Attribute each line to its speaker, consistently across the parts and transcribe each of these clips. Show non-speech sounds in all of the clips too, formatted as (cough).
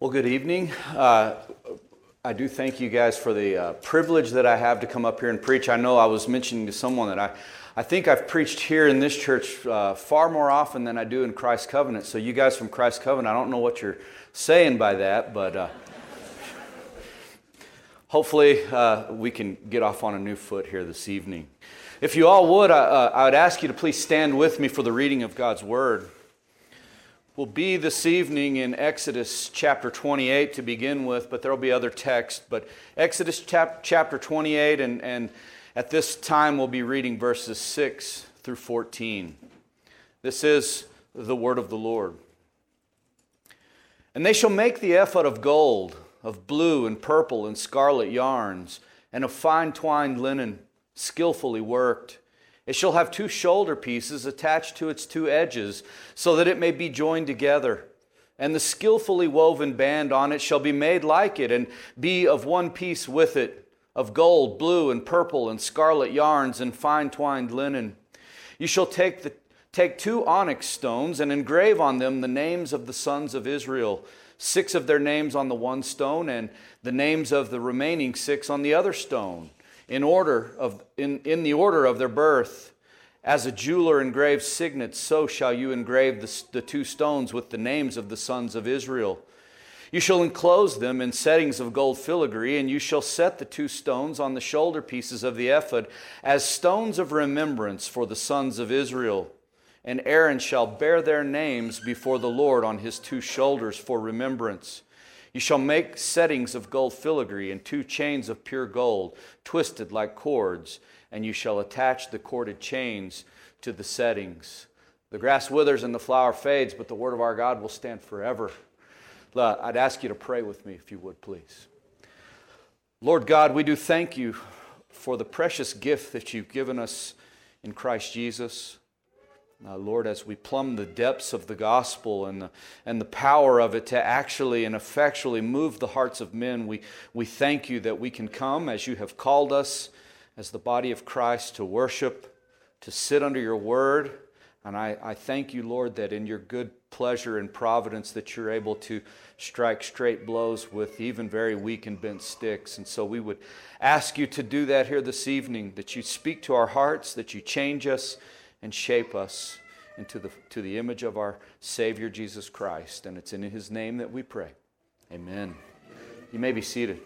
Speaker 1: Well, good evening. Uh, I do thank you guys for the uh, privilege that I have to come up here and preach. I know I was mentioning to someone that I, I think I've preached here in this church uh, far more often than I do in Christ Covenant. So, you guys from Christ Covenant, I don't know what you're saying by that, but uh, hopefully uh, we can get off on a new foot here this evening. If you all would, I, uh, I would ask you to please stand with me for the reading of God's Word will be this evening in Exodus chapter 28 to begin with, but there will be other texts. But Exodus chap- chapter 28, and, and at this time we'll be reading verses 6 through 14. This is the word of the Lord. And they shall make the ephod of gold, of blue and purple and scarlet yarns, and of fine twined linen, skillfully worked. It shall have two shoulder pieces attached to its two edges, so that it may be joined together. And the skillfully woven band on it shall be made like it, and be of one piece with it, of gold, blue, and purple, and scarlet yarns, and fine twined linen. You shall take, the, take two onyx stones, and engrave on them the names of the sons of Israel, six of their names on the one stone, and the names of the remaining six on the other stone in order of in, in the order of their birth as a jeweler engraves signets so shall you engrave the, the two stones with the names of the sons of israel you shall enclose them in settings of gold filigree, and you shall set the two stones on the shoulder pieces of the ephod as stones of remembrance for the sons of Israel. And Aaron shall bear their names before the Lord on his two shoulders for remembrance. You shall make settings of gold filigree and two chains of pure gold, twisted like cords, and you shall attach the corded chains to the settings. The grass withers and the flower fades, but the word of our God will stand forever. I'd ask you to pray with me if you would, please. Lord God, we do thank you for the precious gift that you've given us in Christ Jesus. Uh, Lord, as we plumb the depths of the gospel and the, and the power of it to actually and effectually move the hearts of men, we, we thank you that we can come as you have called us as the body of Christ to worship, to sit under your word. And I, I thank you, Lord, that in your good pleasure and providence that you're able to strike straight blows with even very weak and bent sticks. And so we would ask you to do that here this evening, that you speak to our hearts, that you change us and shape us into the, to the image of our Savior Jesus Christ. And it's in His name that we pray. Amen. You may be seated.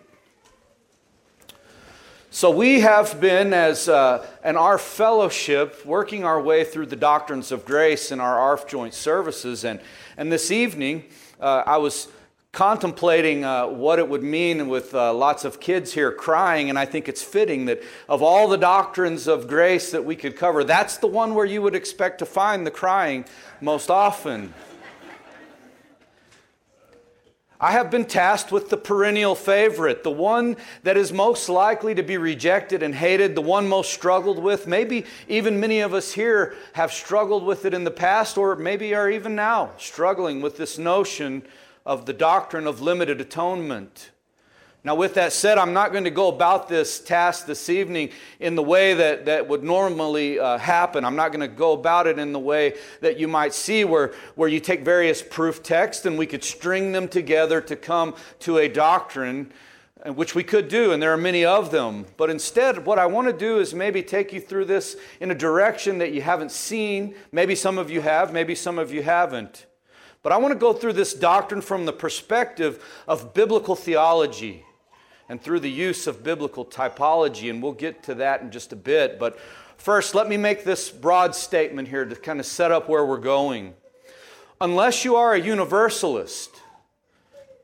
Speaker 1: So, we have been, as uh, in our fellowship, working our way through the doctrines of grace in our ARF joint services. And, and this evening, uh, I was contemplating uh, what it would mean with uh, lots of kids here crying, and I think it's fitting that of all the doctrines of grace that we could cover, that's the one where you would expect to find the crying most often. I have been tasked with the perennial favorite, the one that is most likely to be rejected and hated, the one most struggled with. Maybe even many of us here have struggled with it in the past, or maybe are even now struggling with this notion of the doctrine of limited atonement. Now, with that said, I'm not going to go about this task this evening in the way that, that would normally uh, happen. I'm not going to go about it in the way that you might see, where, where you take various proof texts and we could string them together to come to a doctrine, uh, which we could do, and there are many of them. But instead, what I want to do is maybe take you through this in a direction that you haven't seen. Maybe some of you have, maybe some of you haven't. But I want to go through this doctrine from the perspective of biblical theology and through the use of biblical typology, and we'll get to that in just a bit. But first, let me make this broad statement here to kind of set up where we're going. Unless you are a universalist,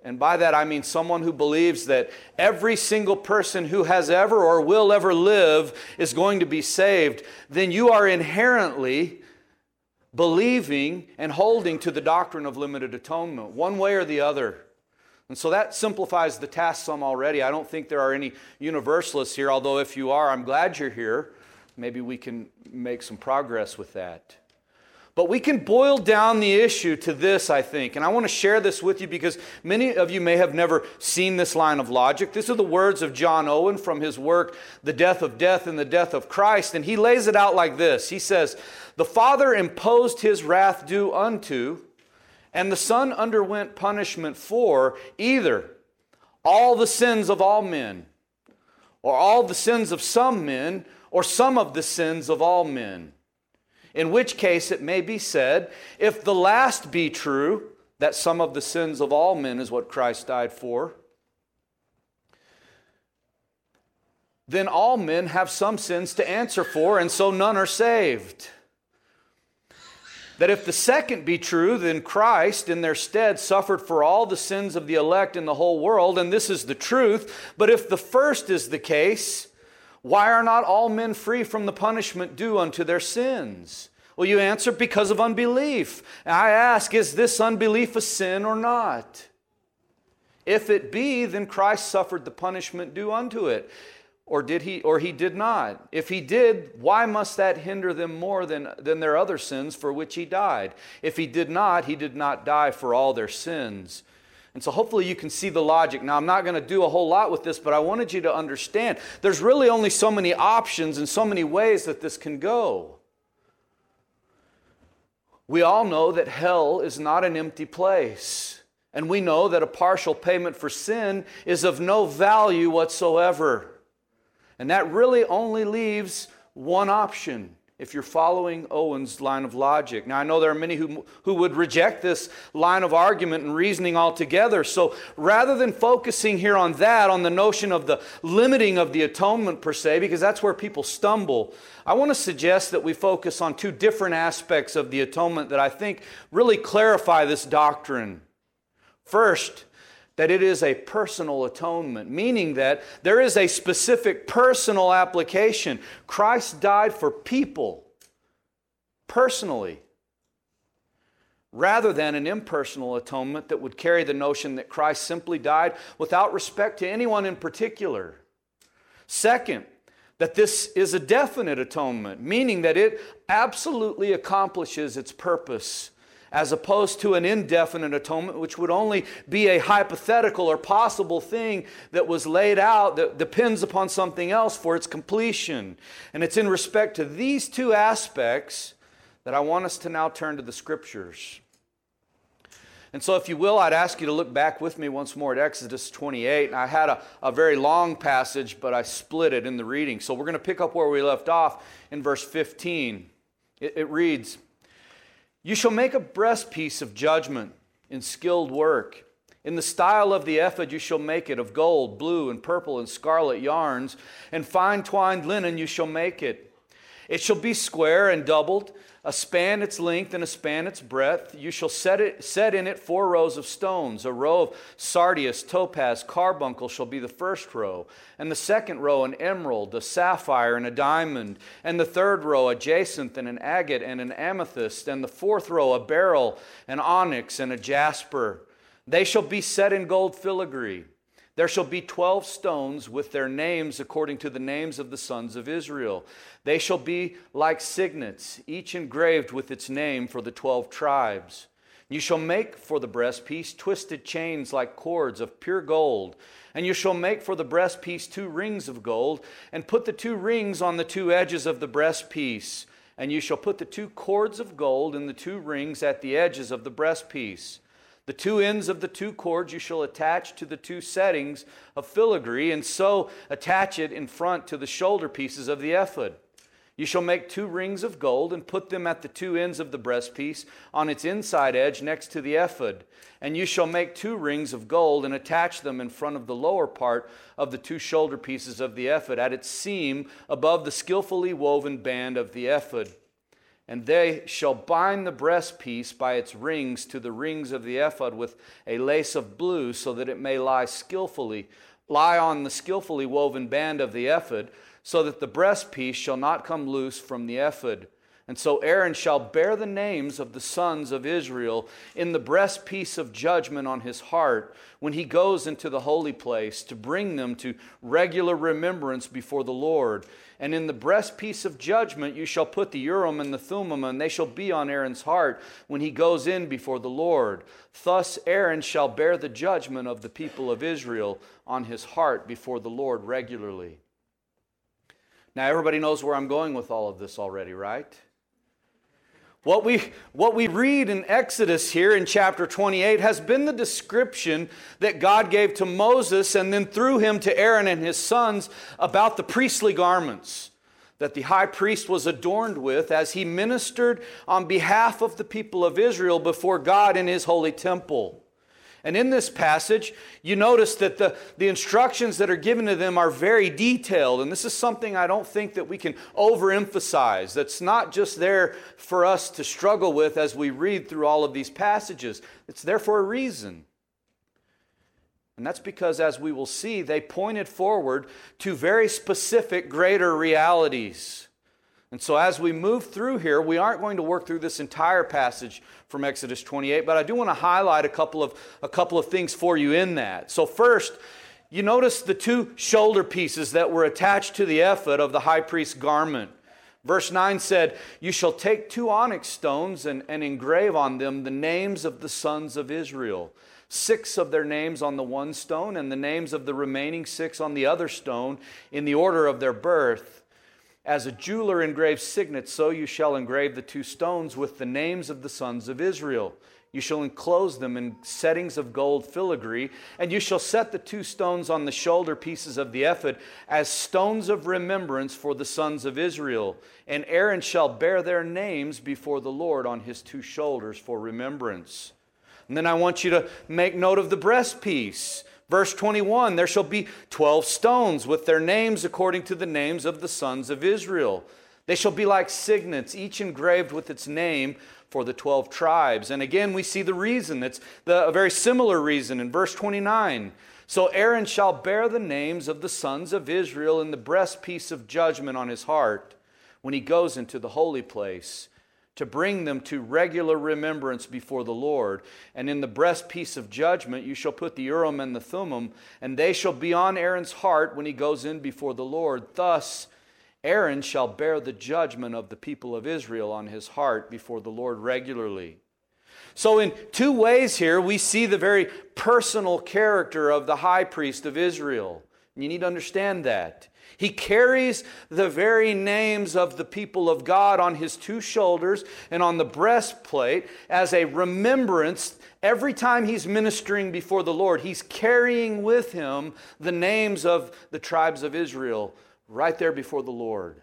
Speaker 1: and by that I mean someone who believes that every single person who has ever or will ever live is going to be saved, then you are inherently believing and holding to the doctrine of limited atonement, one way or the other. And so that simplifies the task some already. I don't think there are any universalists here, although if you are, I'm glad you're here. Maybe we can make some progress with that. But we can boil down the issue to this, I think. And I want to share this with you because many of you may have never seen this line of logic. These are the words of John Owen from his work, The Death of Death and the Death of Christ. And he lays it out like this He says, the Father imposed his wrath due unto, And the Son underwent punishment for either all the sins of all men, or all the sins of some men, or some of the sins of all men. In which case it may be said, if the last be true, that some of the sins of all men is what Christ died for, then all men have some sins to answer for, and so none are saved. That if the second be true, then Christ in their stead suffered for all the sins of the elect in the whole world, and this is the truth. But if the first is the case, why are not all men free from the punishment due unto their sins? Well, you answer, because of unbelief. I ask, is this unbelief a sin or not? If it be, then Christ suffered the punishment due unto it or did he or he did not. If he did why must that hinder them more than than their other sins for which he died? If he did not he did not die for all their sins. And so hopefully you can see the logic. Now i'm not going to do a whole lot with this but i wanted you to understand there's really only so many options and so many ways that this can go. We all know that hell is not an empty place. And we know that a partial payment for sin is of no value whatsoever and that really only leaves one option if you're following Owen's line of logic. Now, I know there are many who, who would reject this line of argument and reasoning altogether. So rather than focusing here on that, on the notion of the limiting of the atonement per se, because that's where people stumble, I want to suggest that we focus on two different aspects of the atonement that I think really clarify this doctrine. First, that it is a personal atonement, meaning that there is a specific personal application. Christ died for people personally rather than an impersonal atonement that would carry the notion that Christ simply died without respect to anyone in particular. Second, that this is a definite atonement, meaning that it absolutely accomplishes its purpose as opposed to an indefinite atonement, which would only be a hypothetical or possible thing that was laid out that depends upon something else for its completion. And it's in respect to these two aspects that I want us to now turn to the scriptures. And so, if you will, I'd ask you to look back with me once more at Exodus 28. And I had a, a very long passage, but I split it in the reading. So, we're going to pick up where we left off in verse 15. It, it reads, you shall make a breastpiece of judgment in skilled work. In the style of the ephod you shall make it, of gold, blue, and purple, and scarlet yarns, and fine twined linen you shall make it. It shall be square and doubled a span its length and a span its breadth. You shall set, it, set in it four rows of stones. A row of sardius, topaz, carbuncle shall be the first row, and the second row an emerald, a sapphire, and a diamond, and the third row a jacinth, and an agate, and an amethyst, and the fourth row a beryl, an onyx, and a jasper. They shall be set in gold filigree. There shall be twelve stones with their names according to the names of the sons of Israel. They shall be like signets, each engraved with its name for the twelve tribes. You shall make for the breastpiece twisted chains like cords of pure gold. And you shall make for the breastpiece two rings of gold, and put the two rings on the two edges of the breastpiece. And you shall put the two cords of gold in the two rings at the edges of the breastpiece. The two ends of the two cords you shall attach to the two settings of filigree, and so attach it in front to the shoulder pieces of the ephod. You shall make two rings of gold and put them at the two ends of the breastpiece on its inside edge next to the ephod. And you shall make two rings of gold and attach them in front of the lower part of the two shoulder pieces of the ephod at its seam above the skillfully woven band of the ephod. And they shall bind the breastpiece by its rings to the rings of the ephod with a lace of blue, so that it may lie skillfully, lie on the skillfully woven band of the ephod, so that the breastpiece shall not come loose from the ephod. And so Aaron shall bear the names of the sons of Israel in the breastpiece of judgment on his heart when he goes into the holy place to bring them to regular remembrance before the Lord. And in the breastpiece of judgment you shall put the Urim and the Thummim, and they shall be on Aaron's heart when he goes in before the Lord. Thus Aaron shall bear the judgment of the people of Israel on his heart before the Lord regularly. Now, everybody knows where I'm going with all of this already, right? What we, what we read in Exodus here in chapter 28 has been the description that God gave to Moses and then through him to Aaron and his sons about the priestly garments that the high priest was adorned with as he ministered on behalf of the people of Israel before God in his holy temple. And in this passage, you notice that the, the instructions that are given to them are very detailed. And this is something I don't think that we can overemphasize. That's not just there for us to struggle with as we read through all of these passages, it's there for a reason. And that's because, as we will see, they pointed forward to very specific greater realities. And so, as we move through here, we aren't going to work through this entire passage from Exodus 28, but I do want to highlight a couple of, a couple of things for you in that. So, first, you notice the two shoulder pieces that were attached to the ephod of the high priest's garment. Verse 9 said, You shall take two onyx stones and, and engrave on them the names of the sons of Israel. Six of their names on the one stone, and the names of the remaining six on the other stone, in the order of their birth. As a jeweler engraves signets, so you shall engrave the two stones with the names of the sons of Israel. You shall enclose them in settings of gold filigree, and you shall set the two stones on the shoulder pieces of the ephod as stones of remembrance for the sons of Israel. And Aaron shall bear their names before the Lord on his two shoulders for remembrance. And then I want you to make note of the breastpiece. Verse 21 There shall be 12 stones with their names according to the names of the sons of Israel. They shall be like signets, each engraved with its name for the 12 tribes. And again, we see the reason. It's the, a very similar reason in verse 29. So Aaron shall bear the names of the sons of Israel in the breastpiece of judgment on his heart when he goes into the holy place to bring them to regular remembrance before the Lord. And in the breastpiece of judgment you shall put the Urim and the Thummim, and they shall be on Aaron's heart when he goes in before the Lord. Thus Aaron shall bear the judgment of the people of Israel on his heart before the Lord regularly. So, in two ways here, we see the very personal character of the high priest of Israel. You need to understand that. He carries the very names of the people of God on his two shoulders and on the breastplate as a remembrance. Every time he's ministering before the Lord, he's carrying with him the names of the tribes of Israel right there before the Lord.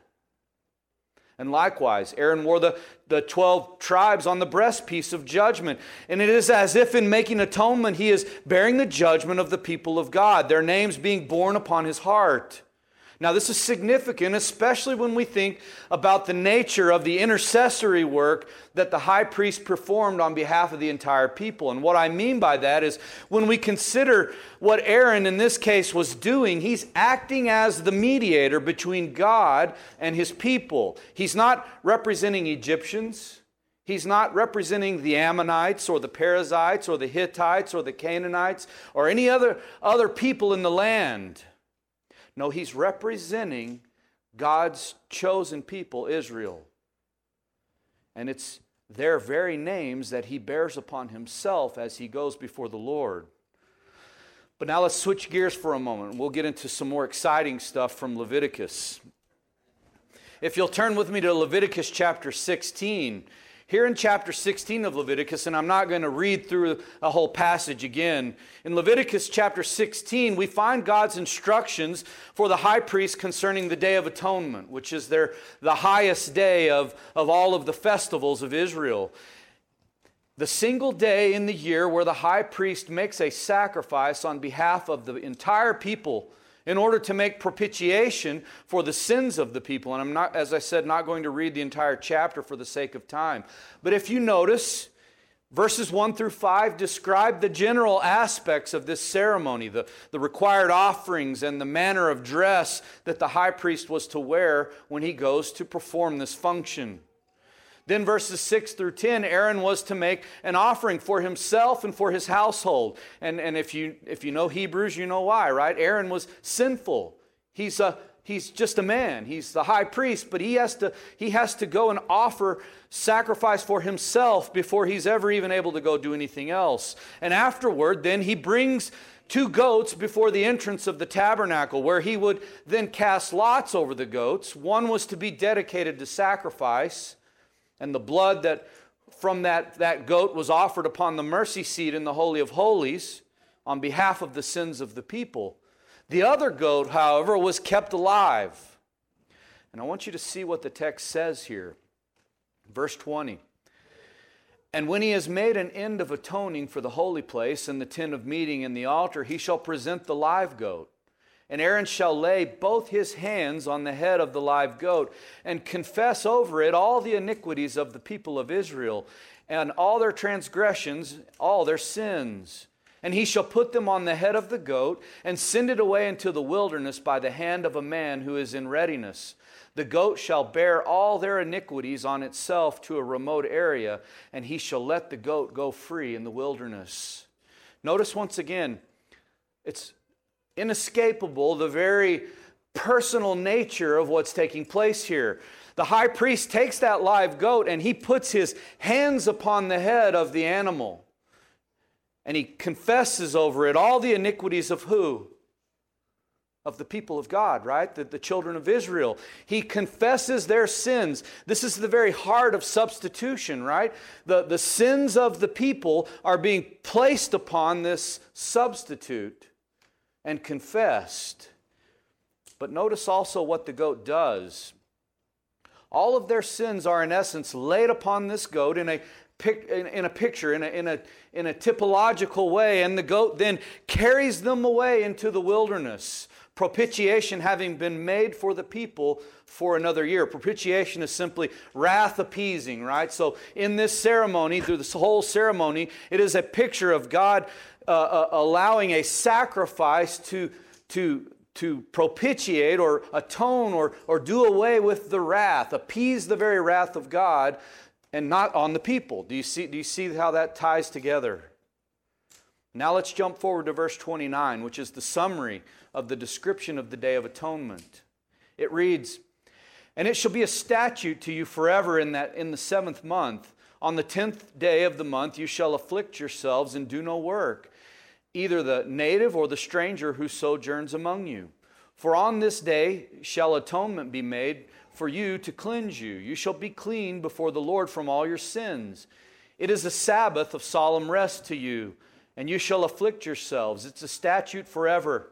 Speaker 1: And likewise, Aaron wore the, the 12 tribes on the breastpiece of judgment. And it is as if in making atonement, he is bearing the judgment of the people of God, their names being borne upon his heart. Now, this is significant, especially when we think about the nature of the intercessory work that the high priest performed on behalf of the entire people. And what I mean by that is when we consider what Aaron in this case was doing, he's acting as the mediator between God and his people. He's not representing Egyptians. He's not representing the Ammonites or the Perizzites or the Hittites or the Canaanites or any other, other people in the land. No, he's representing God's chosen people, Israel. And it's their very names that he bears upon himself as he goes before the Lord. But now let's switch gears for a moment. We'll get into some more exciting stuff from Leviticus. If you'll turn with me to Leviticus chapter 16, here in chapter 16 of Leviticus, and I'm not going to read through a whole passage again, in Leviticus chapter 16, we find God's instructions for the high priest concerning the Day of Atonement, which is their, the highest day of, of all of the festivals of Israel. The single day in the year where the high priest makes a sacrifice on behalf of the entire people in order to make propitiation for the sins of the people. And I'm not, as I said, not going to read the entire chapter for the sake of time. But if you notice, Verses 1 through 5 describe the general aspects of this ceremony, the, the required offerings and the manner of dress that the high priest was to wear when he goes to perform this function. Then, verses 6 through 10, Aaron was to make an offering for himself and for his household. And, and if, you, if you know Hebrews, you know why, right? Aaron was sinful. He's, a, he's just a man. He's the high priest, but he has, to, he has to go and offer sacrifice for himself before he's ever even able to go do anything else. And afterward, then he brings two goats before the entrance of the tabernacle, where he would then cast lots over the goats. One was to be dedicated to sacrifice And the blood that from that, that goat was offered upon the mercy seat in the Holy of Holies on behalf of the sins of the people. The other goat, however, was kept alive. And I want you to see what the text says here. Verse 20. And when he has made an end of atoning for the holy place and the tent of meeting and the altar, he shall present the live goat. And Aaron shall lay both his hands on the head of the live goat and confess over it all the iniquities of the people of Israel and all their transgressions, all their sins. And he shall put them on the head of the goat and send it away into the wilderness by the hand of a man who is in readiness. The goat shall bear all their iniquities on itself to a remote area, and he shall let the goat go free in the wilderness. Notice once again, it's inescapable the very personal nature of what's taking place here. The high priest takes that live goat and he puts his hands upon the head of the animal. And he confesses over it all the iniquities of who? Of the people of God, right? The, the children of Israel. He confesses their sins. This is the very heart of substitution, right? The, the sins of the people are being placed upon this substitute and confessed. But notice also what the goat does. All of their sins are, in essence, laid upon this goat in a, in a picture, in a, in, a, in a typological way, and the goat then carries them away into the wilderness. Propitiation having been made for the people for another year. Propitiation is simply wrath appeasing, right? So, in this ceremony, through this whole ceremony, it is a picture of God uh, uh, allowing a sacrifice to, to, to propitiate or atone or, or do away with the wrath, appease the very wrath of God and not on the people. Do you see, do you see how that ties together? Now let's jump forward to verse 29, which is the summary of the description of the Day of Atonement. It reads, And it shall be a statute to you forever in, that, in the seventh month. On the tenth day of the month you shall afflict yourselves and do no work either the native or the stranger who sojourns among you. For on this day shall atonement be made for you to cleanse you. You shall be clean before the Lord from all your sins. It is a Sabbath of solemn rest to you, and you shall afflict yourselves. It's a statute forever.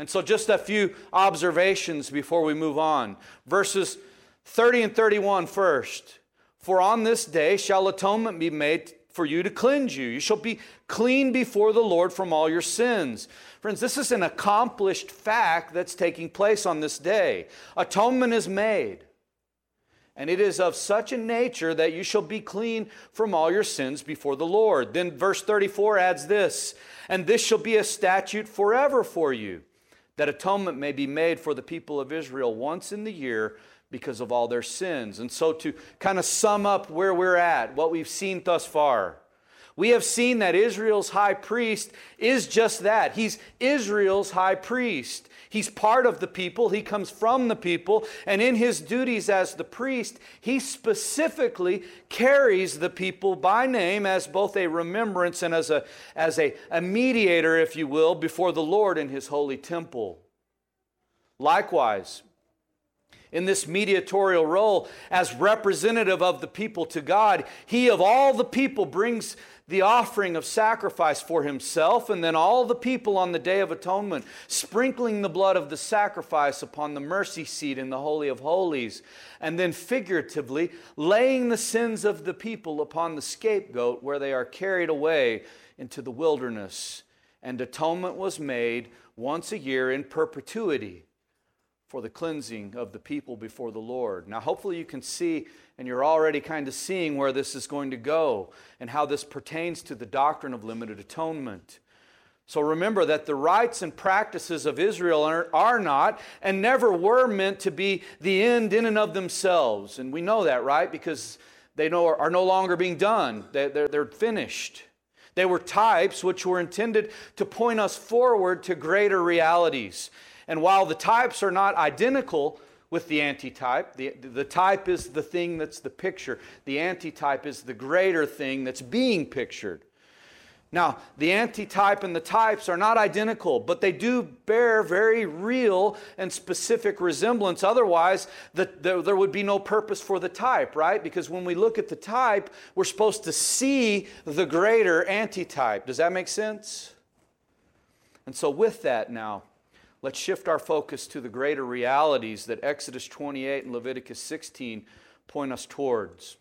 Speaker 1: And so, just a few observations before we move on. Verses 30 and 31 first. For on this day shall atonement be made for you to cleanse you. You shall be clean before the Lord from all your sins. Friends, this is an accomplished fact that's taking place on this day. Atonement is made. And it is of such a nature that you shall be clean from all your sins before the Lord. Then verse 34 adds this And this shall be a statute forever for you, that atonement may be made for the people of Israel once in the year because of all their sins. And so, to kind of sum up where we're at, what we've seen thus far, we have seen that Israel's high priest is just that. He's Israel's high priest. He's part of the people, he comes from the people, and in his duties as the priest, he specifically carries the people by name as both a remembrance and as a, as a, a mediator, if you will, before the Lord in his holy temple. Likewise, in this mediatorial role as representative of the people to God. He, of all the people, brings the offering of sacrifice for himself and then all the people on the Day of Atonement, sprinkling the blood of the sacrifice upon the mercy seat in the Holy of Holies, and then figuratively laying the sins of the people upon the scapegoat where they are carried away into the wilderness. And atonement was made once a year in perpetuity for the cleansing of the people before the Lord. Now, hopefully, you can see, and you're already kind of seeing where this is going to go and how this pertains to the doctrine of limited atonement. So remember that the rites and practices of Israel are, are, not and never were meant to be the end in and of themselves. And we know that, right? Because they know are, no longer being done, they, they're, they're finished. They were types which were intended to point us forward to greater realities. And while the types are not identical with the antitype, the, the type is the thing that's the picture, the antitype is the greater thing that's being pictured. Now, the antitype and the types are not identical, but they do bear very real and specific resemblance. Otherwise, the, the, there would be no purpose for the type, right? Because when we look at the type, we're supposed to see the greater antitype. Does that make sense? And so, with that, now, let's shift our focus to the greater realities that Exodus 28 and Leviticus 16 point us towards.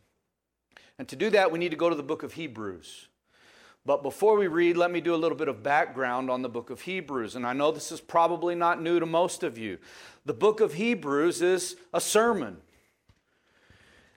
Speaker 1: And to do that, we need to go to the book of Hebrews. But before we read, let me do a little bit of background on the book of Hebrews. And I know this is probably not new to most of you. The book of Hebrews is a sermon.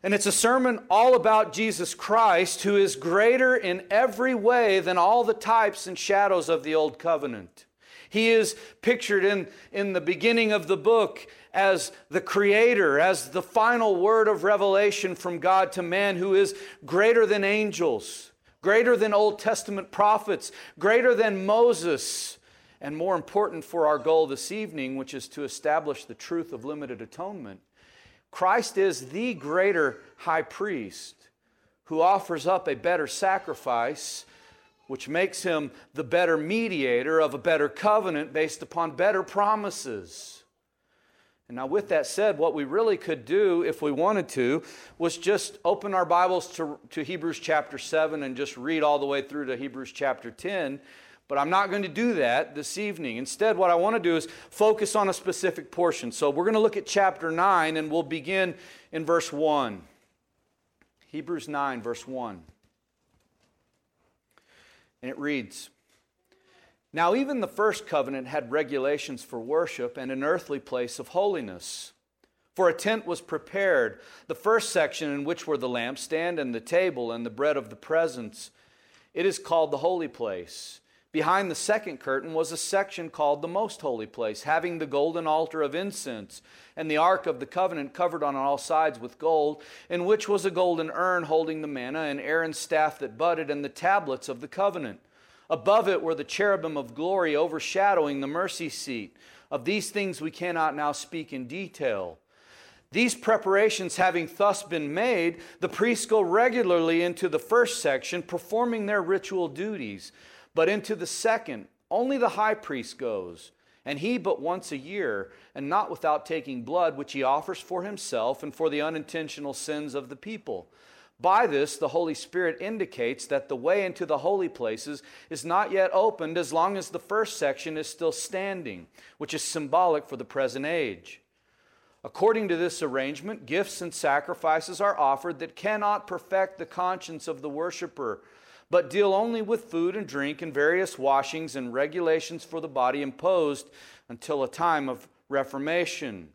Speaker 1: And it's a sermon all about Jesus Christ, who is greater in every way than all the types and shadows of the old covenant. He is pictured in, in the beginning of the book as the creator, as the final word of revelation from God to man, who is greater than angels greater than Old Testament prophets, greater than Moses, and more important for our goal this evening, which is to establish the truth of limited atonement. Christ is the greater high priest who offers up a better sacrifice, which makes him the better mediator of a better covenant based upon better promises. And now, with that said, what we really could do, if we wanted to, was just open our Bibles to, to Hebrews chapter 7 and just read all the way through to Hebrews chapter 10. But I'm not going to do that this evening. Instead, what I want to do is focus on a specific portion. So we're going to look at chapter 9 and we'll begin in verse 1. Hebrews 9, verse 1. And it reads now, even the first covenant had regulations for worship and an earthly place of holiness. For a tent was prepared, the first section in which were the lampstand and the table and the bread of the presence. It is called the holy place. Behind the second curtain was a section called the most holy place, having the golden altar of incense and the ark of the covenant covered on all sides with gold, in which was a golden urn holding the manna and Aaron's staff that budded and the tablets of the covenant. Above it were the cherubim of glory overshadowing the mercy seat. Of these things we cannot now speak in detail. These preparations having thus been made, the priests go regularly into the first section, performing their ritual duties. But into the second, only the high priest goes, and he but once a year, and not without taking blood, which he offers for himself and for the unintentional sins of the people. By this, the Holy Spirit indicates that the way into the holy places is not yet opened as long as the first section is still standing, which is symbolic for the present age. According to this arrangement, gifts and sacrifices are offered that cannot perfect the conscience of the worshiper, but deal only with food and drink and various washings and regulations for the body imposed until a time of reformation.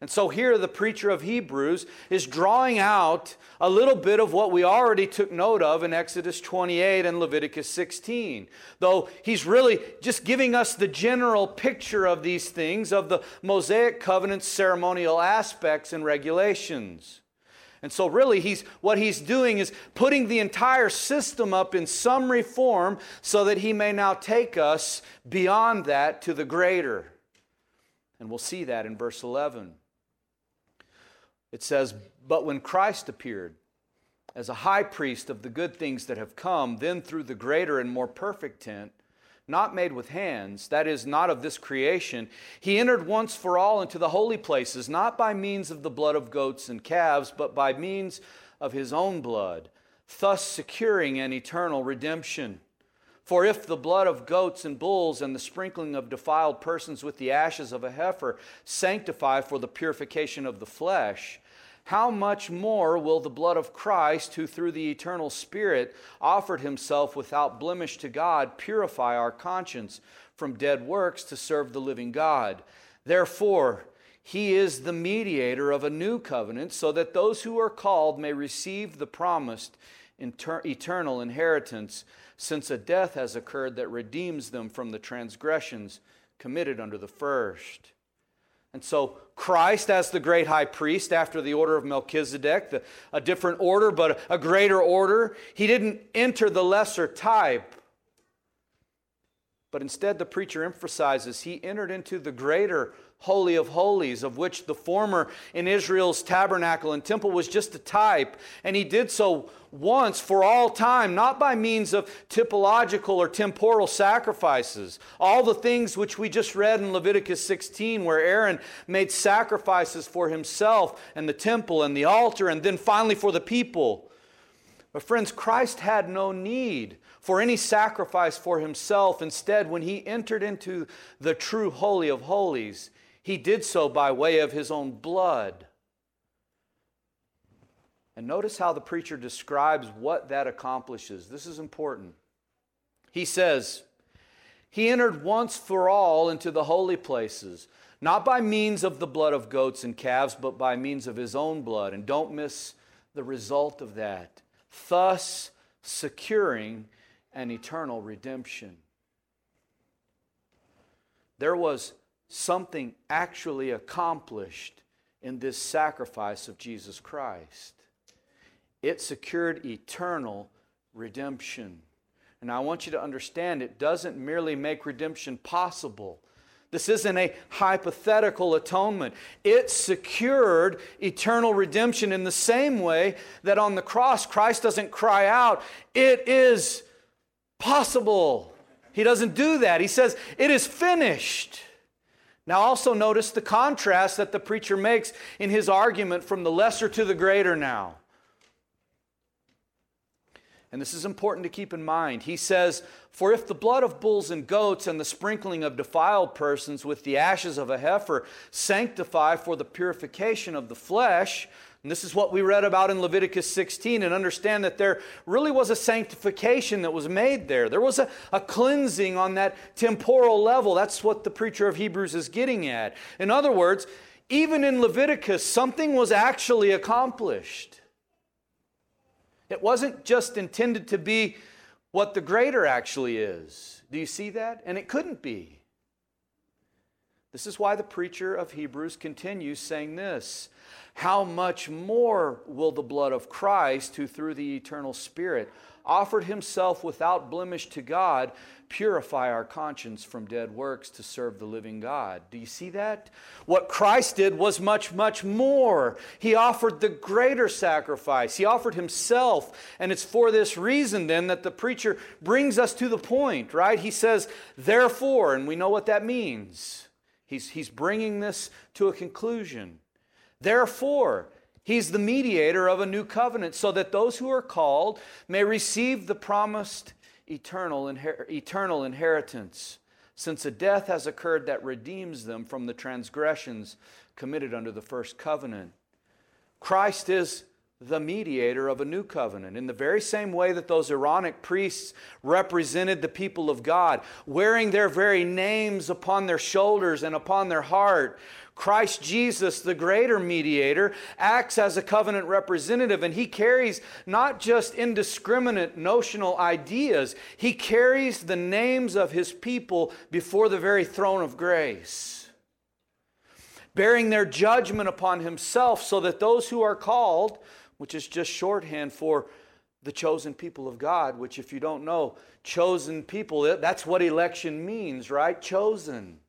Speaker 1: And so here the preacher of Hebrews is drawing out a little bit of what we already took note of in Exodus 28 and Leviticus 16. Though he's really just giving us the general picture of these things, of the Mosaic covenant's ceremonial aspects and regulations. And so really he's what he's doing is putting the entire system up in summary form so that he may now take us beyond that to the greater. And we'll see that in verse 11. It says, But when Christ appeared as a high priest of the good things that have come, then through the greater and more perfect tent, not made with hands, that is, not of this creation, he entered once for all into the holy places, not by means of the blood of goats and calves, but by means of his own blood, thus securing an eternal redemption. For if the blood of goats and bulls and the sprinkling of defiled persons with the ashes of a heifer sanctify for the purification of the flesh, how much more will the blood of Christ, who through the eternal Spirit offered himself without blemish to God, purify our conscience from dead works to serve the living God? Therefore, he is the mediator of a new covenant, so that those who are called may receive the promised eternal inheritance, since a death has occurred that redeems them from the transgressions committed under the first. And so, Christ, as the great high priest after the order of Melchizedek, the, a different order, but a greater order, he didn't enter the lesser type. But instead, the preacher emphasizes he entered into the greater Holy of Holies, of which the former in Israel's tabernacle and temple was just a type. And he did so once for all time, not by means of typological or temporal sacrifices. All the things which we just read in Leviticus 16, where Aaron made sacrifices for himself and the temple and the altar, and then finally for the people. But, friends, Christ had no need for any sacrifice for himself. Instead, when he entered into the true Holy of Holies, he did so by way of his own blood. And notice how the preacher describes what that accomplishes. This is important. He says, He entered once for all into the holy places, not by means of the blood of goats and calves, but by means of His own blood. And don't miss the result of that, thus securing an eternal redemption. There was something actually accomplished in this sacrifice of Jesus Christ it secured eternal redemption. And I want you to understand it doesn't merely make redemption possible. This isn't a hypothetical atonement. It secured eternal redemption in the same way that on the cross, Christ doesn't cry out, It is possible. He doesn't do that. He says, It is finished. Now, also notice the contrast that the preacher makes in his argument from the lesser to the greater now. And this is important to keep in mind. He says, For if the blood of bulls and goats and the sprinkling of defiled persons with the ashes of a heifer sanctify for the purification of the flesh, and this is what we read about in Leviticus 16, and understand that there really was a sanctification that was made there. There was a, a cleansing on that temporal level. That's what the preacher of Hebrews is getting at. In other words, even in Leviticus, something was actually accomplished. It wasn't just intended to be what the greater actually is. Do you see that? And it couldn't be. This is why the preacher of Hebrews continues saying this How much more will the blood of Christ, who through the eternal Spirit offered himself without blemish to God, purify our conscience from dead works to serve the living God. Do you see that? What Christ did was much, much more. He offered the greater sacrifice, He offered Himself. And it's for this reason then that the preacher brings us to the point, right? He says, therefore, and we know what that means. He's, he's bringing this to a conclusion. Therefore, He's the mediator of a new covenant so that those who are called may receive the promised eternal, inher- eternal inheritance, since a death has occurred that redeems them from the transgressions committed under the first covenant. Christ is the mediator of a new covenant. In the very same way that those Aaronic priests represented the people of God, wearing their very names upon their shoulders and upon their heart, Christ Jesus, the greater mediator, acts as a covenant representative, and he carries not just indiscriminate notional ideas, he carries the names of his people before the very throne of grace, bearing their judgment upon himself, so that those who are called, which is just shorthand for the chosen people of God, which, if you don't know, chosen people, that's what election means, right? Chosen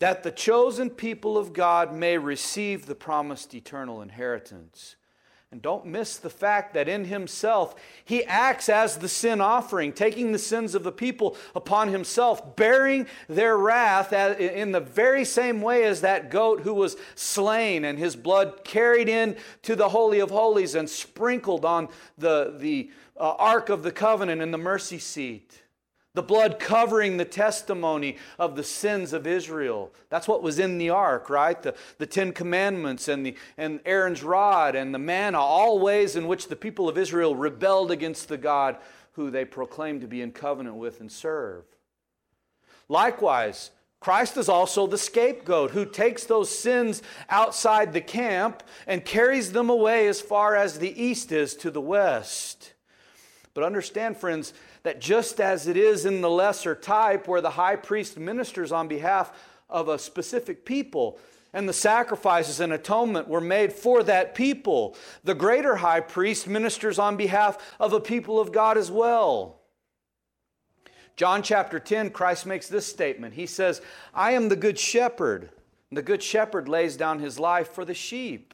Speaker 1: that the chosen people of God may receive the promised eternal inheritance. And don't miss the fact that in himself, he acts as the sin offering, taking the sins of the people upon himself, bearing their wrath in the very same way as that goat who was slain and his blood carried in to the Holy of Holies and sprinkled on the, the uh, Ark of the Covenant and the mercy seat the blood covering the testimony of the sins of Israel. That's what was in the ark, right? The, the Ten Commandments and, the, and Aaron's rod and the manna, all ways in which the people of Israel rebelled against the God who they proclaimed to be in covenant with and serve. Likewise, Christ is also the scapegoat who takes those sins outside the camp and carries them away as far as the east is to the west. But understand, friends, that just as it is in the lesser type where the high priest ministers on behalf of a specific people. And the sacrifices and atonement were made for that people. The greater high priest ministers on behalf of a people of God as well. John chapter 10, Christ makes this statement. He says, I am the good shepherd. The good shepherd lays down his life for the sheep.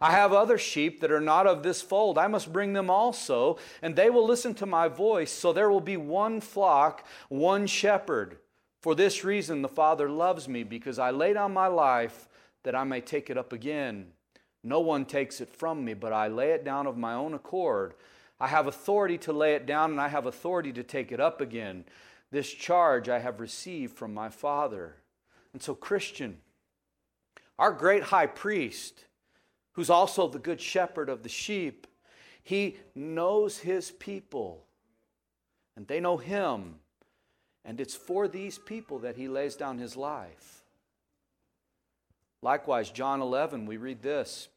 Speaker 1: I have other sheep that are not of this fold. I must bring them also, and they will listen to my voice. So there will be one flock, one shepherd. For this reason, the Father loves me, because I lay down my life that I may take it up again. No one takes it from me, but I lay it down of my own accord. I have authority to lay it down, and I have authority to take it up again. This charge I have received from my Father. And so, Christian, our great high priest, who's also the good shepherd of the sheep, he knows his people, and they know him. And it's for these people that he lays down his life. Likewise, John 11, we read this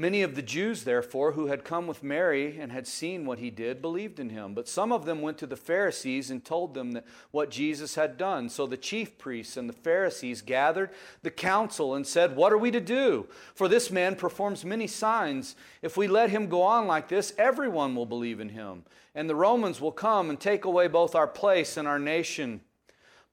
Speaker 1: Many of the Jews, therefore, who had come with Mary and had seen what he did, believed in him. But some of them went to the Pharisees and told them that what Jesus had done. So the chief priests and the Pharisees gathered the council and said, What are we to do? For this man performs many signs. If we let him go on like this, everyone will believe in him. And the Romans will come and take away both our place and our nation.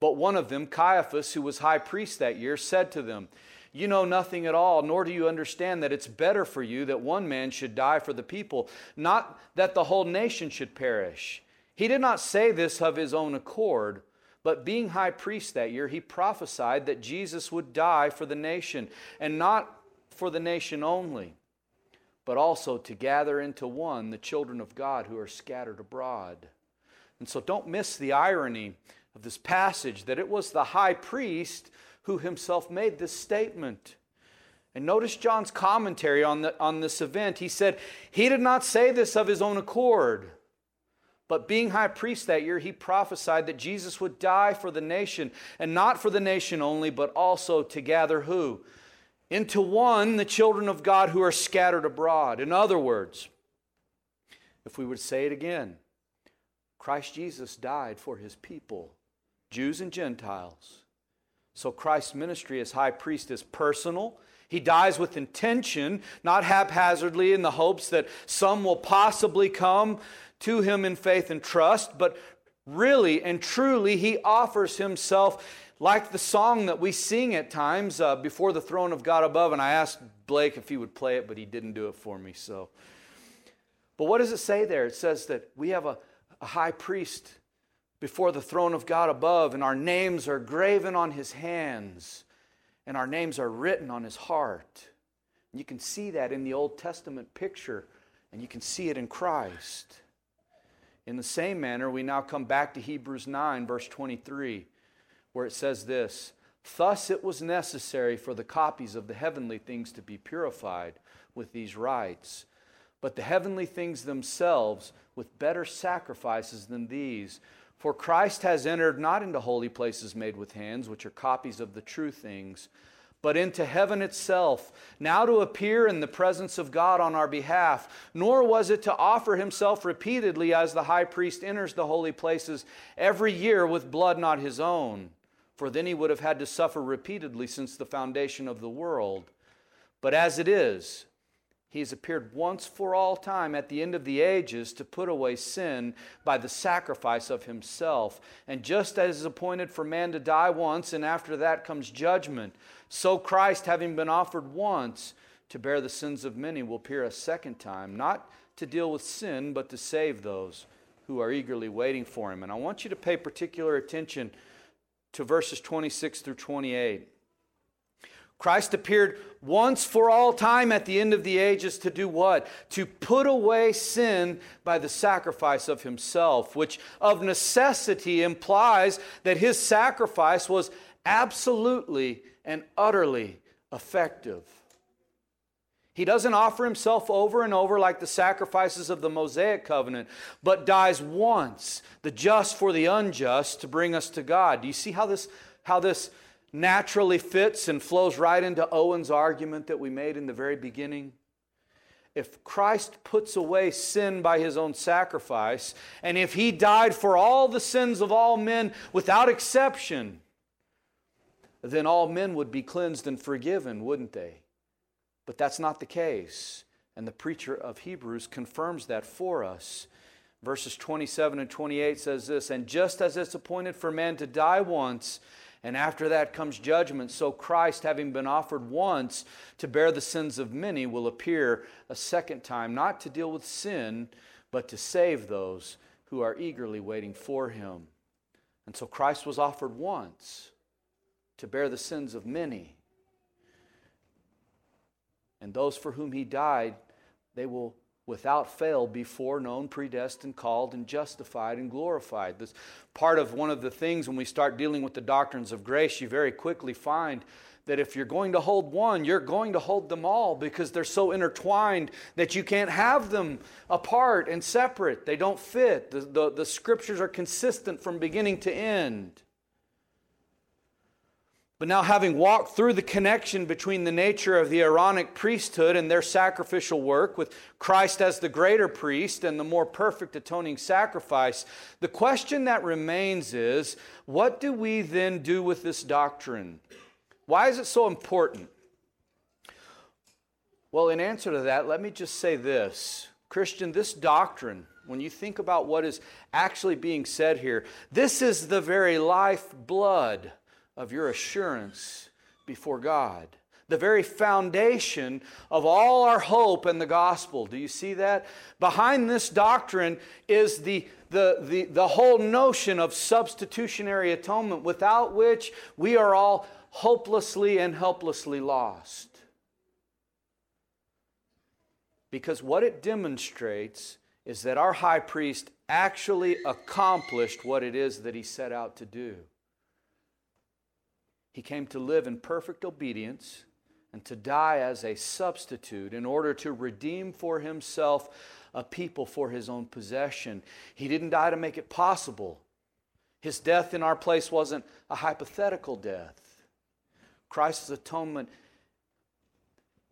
Speaker 1: But one of them, Caiaphas, who was high priest that year, said to them, you know nothing at all, nor do you understand that it's better for you that one man should die for the people, not that the whole nation should perish. He did not say this of his own accord, but being high priest that year, he prophesied that Jesus would die for the nation, and not for the nation only, but also to gather into one the children of God who are scattered abroad. And so don't miss the irony of this passage that it was the high priest who himself made this statement. And notice John's commentary on, the, on this event. He said, He did not say this of his own accord. But being high priest that year, he prophesied that Jesus would die for the nation, and not for the nation only, but also to gather who? Into one, the children of God who are scattered abroad. In other words, if we would say it again, Christ Jesus died for his people, Jews and Gentiles. So Christ's ministry as high priest is personal. He dies with intention, not haphazardly in the hopes that some will possibly come to him in faith and trust, but really and truly, he offers himself like the song that we sing at times uh, before the throne of God above. And I asked Blake if he would play it, but he didn't do it for me. So, but what does it say there? It says that we have a, a high priest before the throne of God above, and our names are graven on his hands, and our names are written on his heart. And you can see that in the Old Testament picture, and you can see it in Christ. In the same manner, we now come back to Hebrews 9, verse 23, where it says this Thus it was necessary for the copies of the heavenly things to be purified with these rites, but the heavenly things themselves with better sacrifices than these for Christ has entered not into holy places made with hands, which are copies of the true things, but into heaven itself, now to appear in the presence of God on our behalf. Nor was it to offer himself repeatedly as the high priest enters the holy places every year with blood not his own, for then he would have had to suffer repeatedly since the foundation of the world. But as it is, he has appeared once for all time at the end of the ages to put away sin by the sacrifice of himself. And just as is appointed for man to die once, and after that comes judgment, so Christ, having been offered once to bear the sins of many, will appear a second time, not to deal with sin, but to save those who are eagerly waiting for him. And I want you to pay particular attention to verses 26 through 28. Christ appeared once for all time at the end of the ages to do what? To put away sin by the sacrifice of himself, which of necessity implies that his sacrifice was absolutely and utterly effective. He doesn't offer himself over and over like the sacrifices of the Mosaic covenant, but dies once, the just for the unjust, to bring us to God. Do you see how this, how this naturally fits and flows right into Owen's argument that we made in the very beginning? If Christ puts away sin by his own sacrifice, and if he died for all the sins of all men without exception, then all men would be cleansed and forgiven, wouldn't they? But that's not the case. And the preacher of Hebrews confirms that for us. Verses 27 and 28 says this And just as it's appointed for man to die once, and after that comes judgment, so Christ, having been offered once to bear the sins of many, will appear a second time, not to deal with sin, but to save those who are eagerly waiting for him. And so Christ was offered once to bear the sins of many. And those for whom he died, they will without fail be foreknown, predestined, called, and justified and glorified. This part of one of the things when we start dealing with the doctrines of grace, you very quickly find that if you're going to hold one, you're going to hold them all because they're so intertwined that you can't have them apart and separate. They don't fit. The, the, the scriptures are consistent from beginning to end. But now, having walked through the connection between the nature of the Aaronic priesthood and their sacrificial work, with Christ as the greater priest and the more perfect atoning sacrifice, the question that remains is what do we then do with this doctrine? Why is it so important? Well, in answer to that, let me just say this Christian, this doctrine, when you think about what is actually being said here, this is the very lifeblood of your assurance before God. The very foundation of all our hope in the gospel. Do you see that? Behind this doctrine is the, the, the, the whole notion of substitutionary atonement, without which we are all hopelessly and helplessly lost. Because what it demonstrates is that our high priest actually accomplished what it is that he set out to do. He came to live in perfect obedience and to die as a substitute in order to redeem for himself a people for his own possession. He didn't die to make it possible. His death in our place wasn't a hypothetical death. Christ's atonement,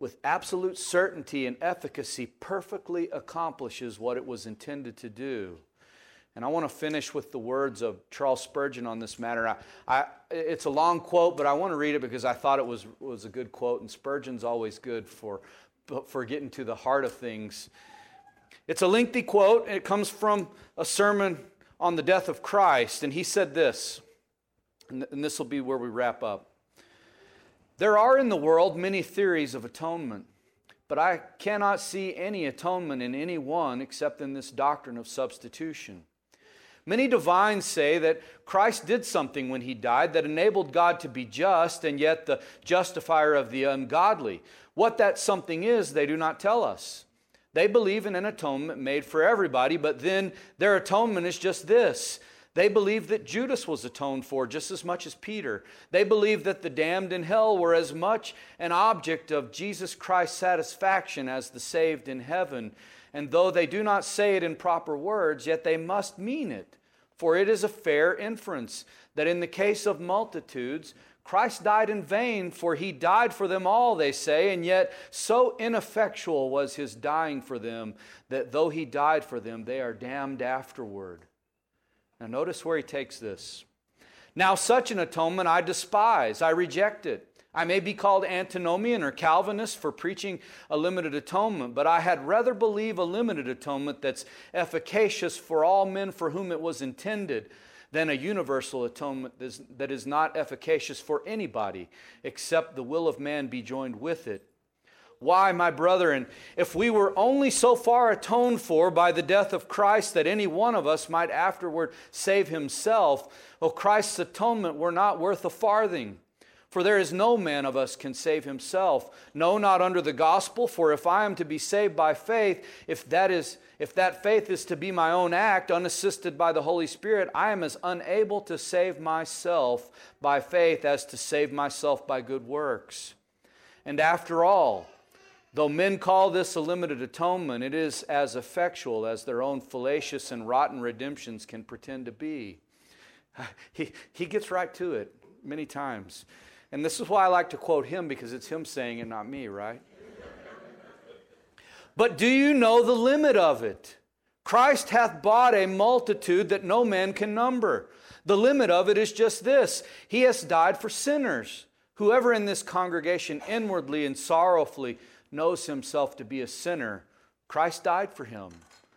Speaker 1: with absolute certainty and efficacy, perfectly accomplishes what it was intended to do. And I want to finish with the words of Charles Spurgeon on this matter. I, I, it's a long quote, but I want to read it because I thought it was, was a good quote, and Spurgeon's always good for, for getting to the heart of things. It's a lengthy quote, and it comes from a sermon on the death of Christ, and he said this, and this will be where we wrap up. There are in the world many theories of atonement, but I cannot see any atonement in any one except in this doctrine of substitution. Many divines say that Christ did something when he died that enabled God to be just and yet the justifier of the ungodly. What that something is, they do not tell us. They believe in an atonement made for everybody, but then their atonement is just this. They believe that Judas was atoned for just as much as Peter. They believe that the damned in hell were as much an object of Jesus Christ's satisfaction as the saved in heaven. And though they do not say it in proper words, yet they must mean it. For it is a fair inference that in the case of multitudes, Christ died in vain, for he died for them all, they say, and yet so ineffectual was his dying for them that though he died for them, they are damned afterward. Now, notice where he takes this. Now, such an atonement I despise, I reject it. I may be called antinomian or Calvinist for preaching a limited atonement, but I had rather believe a limited atonement that's efficacious for all men for whom it was intended than a universal atonement that is not efficacious for anybody except the will of man be joined with it. Why, my brethren, if we were only so far atoned for by the death of Christ that any one of us might afterward save himself, well, Christ's atonement were not worth a farthing. For there is no man of us can save himself. No, not under the gospel. For if I am to be saved by faith, if that is if that faith is to be my own act, unassisted by the Holy Spirit, I am as unable to save myself by faith as to save myself by good works. And after all, Though men call this a limited atonement, it is as effectual as their own fallacious and rotten redemptions can pretend to be. (laughs) He, he gets right to it many times. And this is why I like to quote him because it's him saying it, not me, right? but do you know the limit of it? Christ hath bought a multitude that no man can number. The limit of it is just this He has died for sinners. Whoever in this congregation inwardly and sorrowfully knows himself to be a sinner, Christ died for him.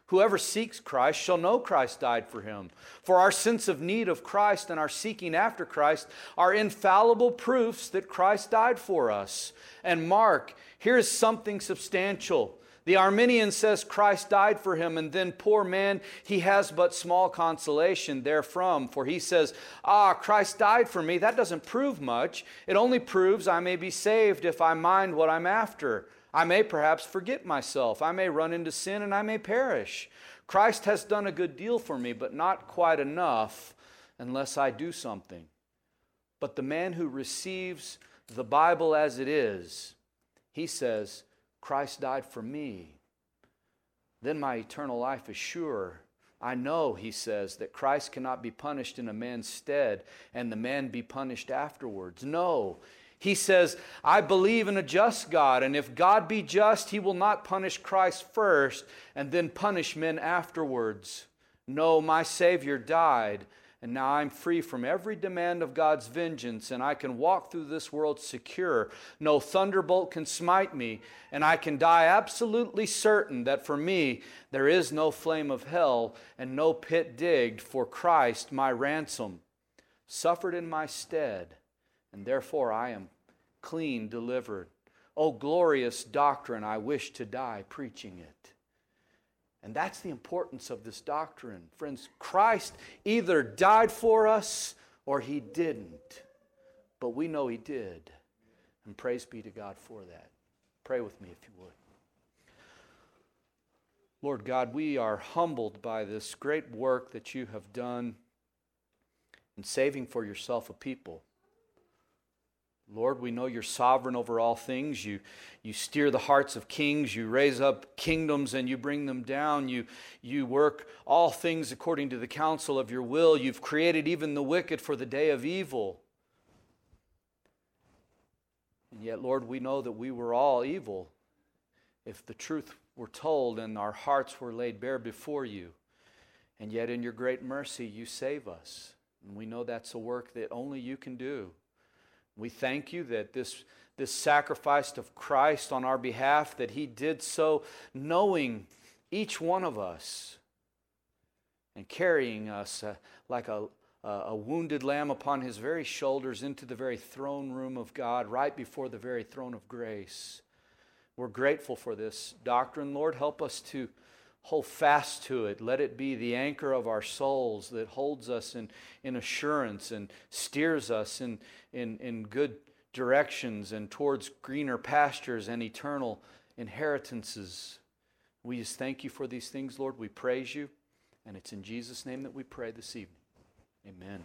Speaker 1: Whoever seeks Christ shall know Christ died for him. For our sense of need of Christ and our seeking after Christ are infallible proofs that Christ died for us. And mark, here's something substantial. The Arminian says Christ died for him, and then, poor man, he has but small consolation therefrom. For he says, Ah, Christ died for me. That doesn't prove much. It only proves I may be saved if I mind what I'm after. I may perhaps forget myself. I may run into sin and I may perish. Christ has done a good deal for me, but not quite enough unless I do something. But the man who receives the Bible as it is, he says, Christ died for me. Then my eternal life is sure. I know, he says, that Christ cannot be punished in a man's stead and the man be punished afterwards. No, he says, I believe in a just God, and if God be just, he will not punish Christ first and then punish men afterwards. No, my Savior died, and now I'm free from every demand of God's vengeance, and I can walk through this world secure. No thunderbolt can smite me, and I can die absolutely certain that for me there is no flame of hell and no pit digged, for Christ, my ransom, suffered in my stead and therefore I am clean, delivered. Oh, glorious doctrine, I wish to die preaching it. And that's the importance of this doctrine. Friends, Christ either died for us or he didn't. But we know he did. And praise be to God for that. Pray with me if you would. Lord God, we are humbled by this great work that you have done in saving for yourself a people. Lord, we know you're sovereign over all things. You, you steer the hearts of kings. You raise up kingdoms and you bring them down. You, you work all things according to the counsel of your will. You've created even the wicked for the day of evil. And yet, Lord, we know that we were all evil if the truth were told and our hearts were laid bare before you. And yet, in your great mercy, you save us. And we know that's a work that only you can do. We thank you that this, this sacrifice of Christ on our behalf, that he did so knowing each one of us and carrying us uh, like a, a wounded lamb upon his very shoulders into the very throne room of God, right before the very throne of grace. We're grateful for this doctrine. Lord, help us to hold fast to it. Let it be the anchor of our souls that holds us in, in assurance and steers us in, in, in good directions and towards greener pastures and eternal inheritances. We just thank you for these things, Lord. We praise you. And it's in Jesus' name that we pray this evening. Amen.